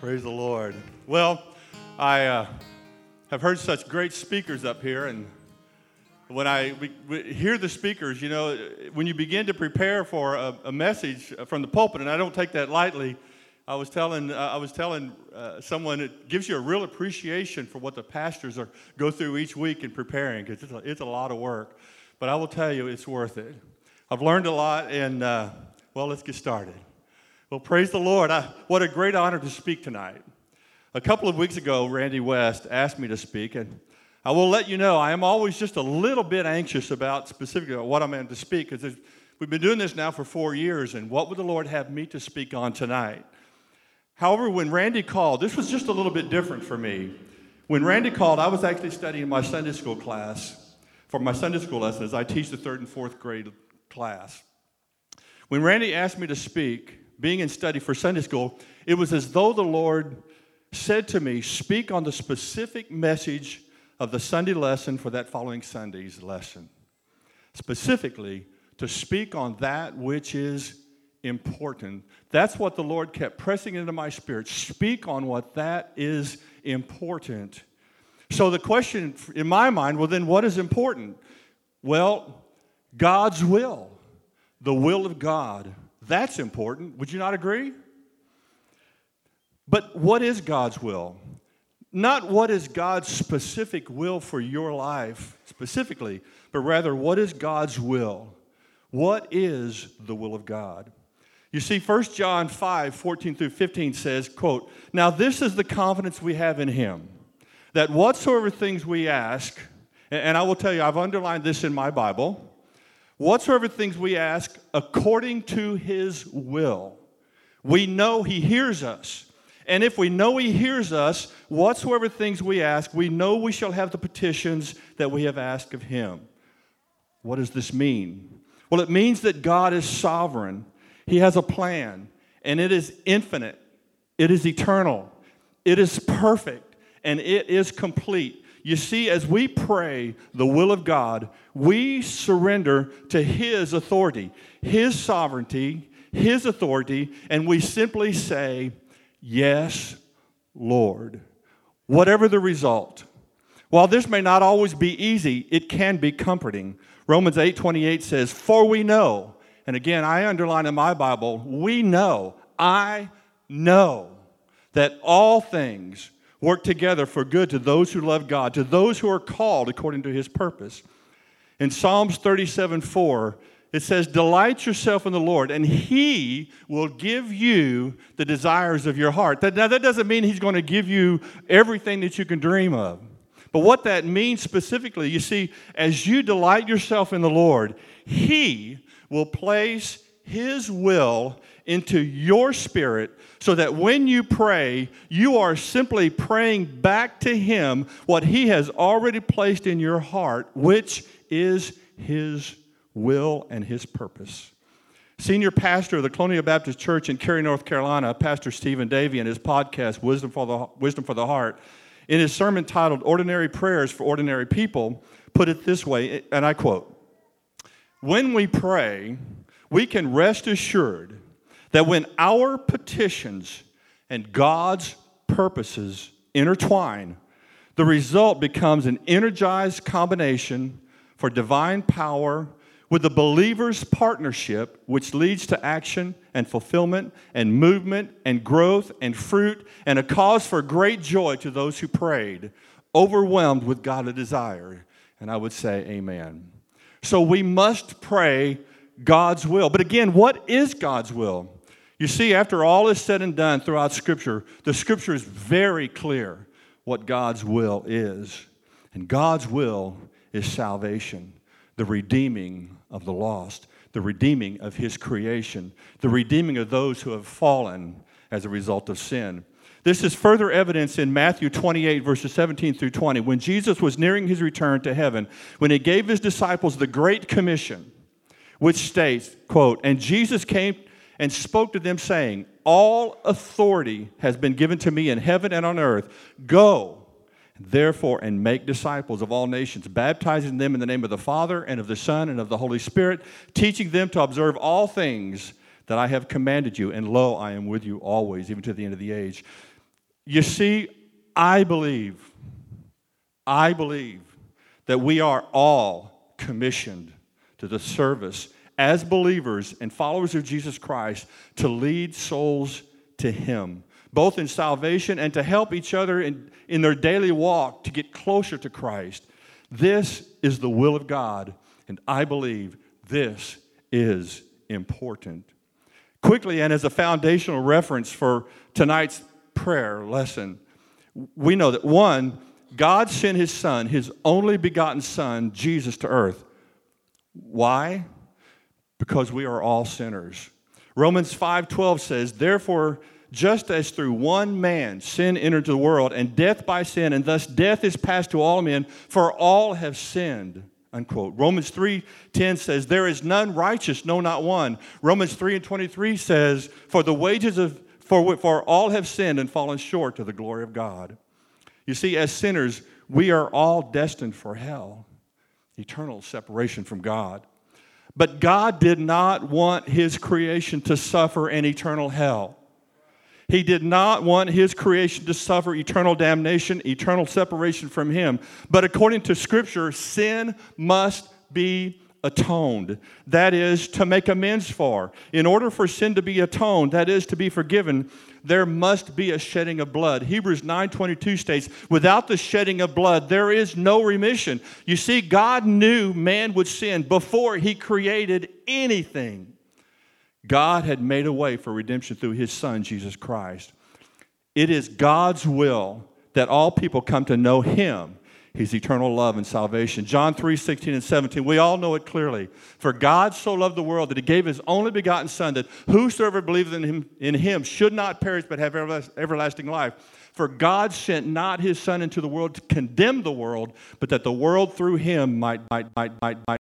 Praise the Lord. Well, I uh, have heard such great speakers up here, and when I we, we hear the speakers, you know, when you begin to prepare for a, a message from the pulpit, and I don't take that lightly. I was telling uh, I was telling uh, someone it gives you a real appreciation for what the pastors are go through each week in preparing because it's, it's, a lot of work. But I will tell you, it's worth it. I've learned a lot, and uh, well, let's get started. Well, praise the Lord. I, what a great honor to speak tonight. A couple of weeks ago, Randy West asked me to speak, and I will let you know I am always just a little bit anxious about specifically what I'm going to speak because we've been doing this now for four years, and what would the Lord have me to speak on tonight? However, when Randy called, this was just a little bit different for me. When Randy called, I was actually studying my Sunday school class. For my Sunday school lessons, I teach the third and fourth grade class. When Randy asked me to speak, being in study for Sunday school, it was as though the Lord said to me, Speak on the specific message of the Sunday lesson for that following Sunday's lesson. Specifically, to speak on that which is important. That's what the Lord kept pressing into my spirit. Speak on what that is important. So the question in my mind, well, then what is important? Well, God's will, the will of God. That's important. Would you not agree? But what is God's will? Not what is God's specific will for your life specifically, but rather what is God's will? What is the will of God? You see, 1 John 5, 14 through 15 says, quote, Now this is the confidence we have in him, that whatsoever things we ask, and I will tell you, I've underlined this in my Bible, Whatsoever things we ask according to his will, we know he hears us. And if we know he hears us, whatsoever things we ask, we know we shall have the petitions that we have asked of him. What does this mean? Well, it means that God is sovereign, he has a plan, and it is infinite, it is eternal, it is perfect, and it is complete. You see, as we pray the will of God, we surrender to His authority, His sovereignty, His authority, and we simply say, Yes, Lord. Whatever the result. While this may not always be easy, it can be comforting. Romans 8 28 says, For we know, and again, I underline in my Bible, we know, I know that all things work together for good to those who love God, to those who are called according to his purpose. In Psalms 37 4, it says, Delight yourself in the Lord, and he will give you the desires of your heart. Now, that doesn't mean he's going to give you everything that you can dream of. But what that means specifically, you see, as you delight yourself in the Lord, he will place his will into your spirit so that when you pray, you are simply praying back to Him what He has already placed in your heart, which is His will and His purpose. Senior pastor of the Colonial Baptist Church in Cary, North Carolina, Pastor Stephen Davey, in his podcast, Wisdom for, the, Wisdom for the Heart, in his sermon titled Ordinary Prayers for Ordinary People, put it this way, and I quote When we pray, we can rest assured that when our petitions and God's purposes intertwine, the result becomes an energized combination for divine power with the believer's partnership, which leads to action and fulfillment and movement and growth and fruit and a cause for great joy to those who prayed, overwhelmed with godly desire. And I would say, Amen. So we must pray God's will. But again, what is God's will? You see, after all is said and done throughout Scripture, the Scripture is very clear what God's will is. And God's will is salvation, the redeeming of the lost, the redeeming of His creation, the redeeming of those who have fallen as a result of sin. This is further evidence in Matthew 28, verses 17 through 20. When Jesus was nearing his return to heaven, when he gave his disciples the Great Commission, which states, quote, And Jesus came and spoke to them, saying, All authority has been given to me in heaven and on earth. Go, therefore, and make disciples of all nations, baptizing them in the name of the Father and of the Son and of the Holy Spirit, teaching them to observe all things that I have commanded you. And lo, I am with you always, even to the end of the age. You see, I believe, I believe that we are all commissioned to the service as believers and followers of Jesus Christ to lead souls to Him, both in salvation and to help each other in, in their daily walk to get closer to Christ. This is the will of God, and I believe this is important. Quickly, and as a foundational reference for tonight's prayer lesson, we know that one, God sent his son, his only begotten son, Jesus, to earth. Why? Because we are all sinners. Romans 5:12 says, "Therefore, just as through one man sin entered the world, and death by sin, and thus death is passed to all men, for all have sinned." Unquote. Romans 3:10 says, "There is none righteous, no not one." Romans 3 and 23 says, "For the wages of for, for all have sinned and fallen short of the glory of God." You see, as sinners, we are all destined for hell, eternal separation from God. But God did not want his creation to suffer an eternal hell. He did not want his creation to suffer eternal damnation, eternal separation from him. But according to Scripture, sin must be atoned. That is, to make amends for. In order for sin to be atoned, that is, to be forgiven, there must be a shedding of blood. Hebrews 9:22 states, "Without the shedding of blood, there is no remission." You see, God knew man would sin before he created anything. God had made a way for redemption through his son Jesus Christ. It is God's will that all people come to know him his eternal love and salvation. John 3 16 and 17, we all know it clearly. For God so loved the world that he gave his only begotten Son, that whosoever believes in him, in him should not perish but have everlasting life. For God sent not his Son into the world to condemn the world, but that the world through him might, might, might, might, might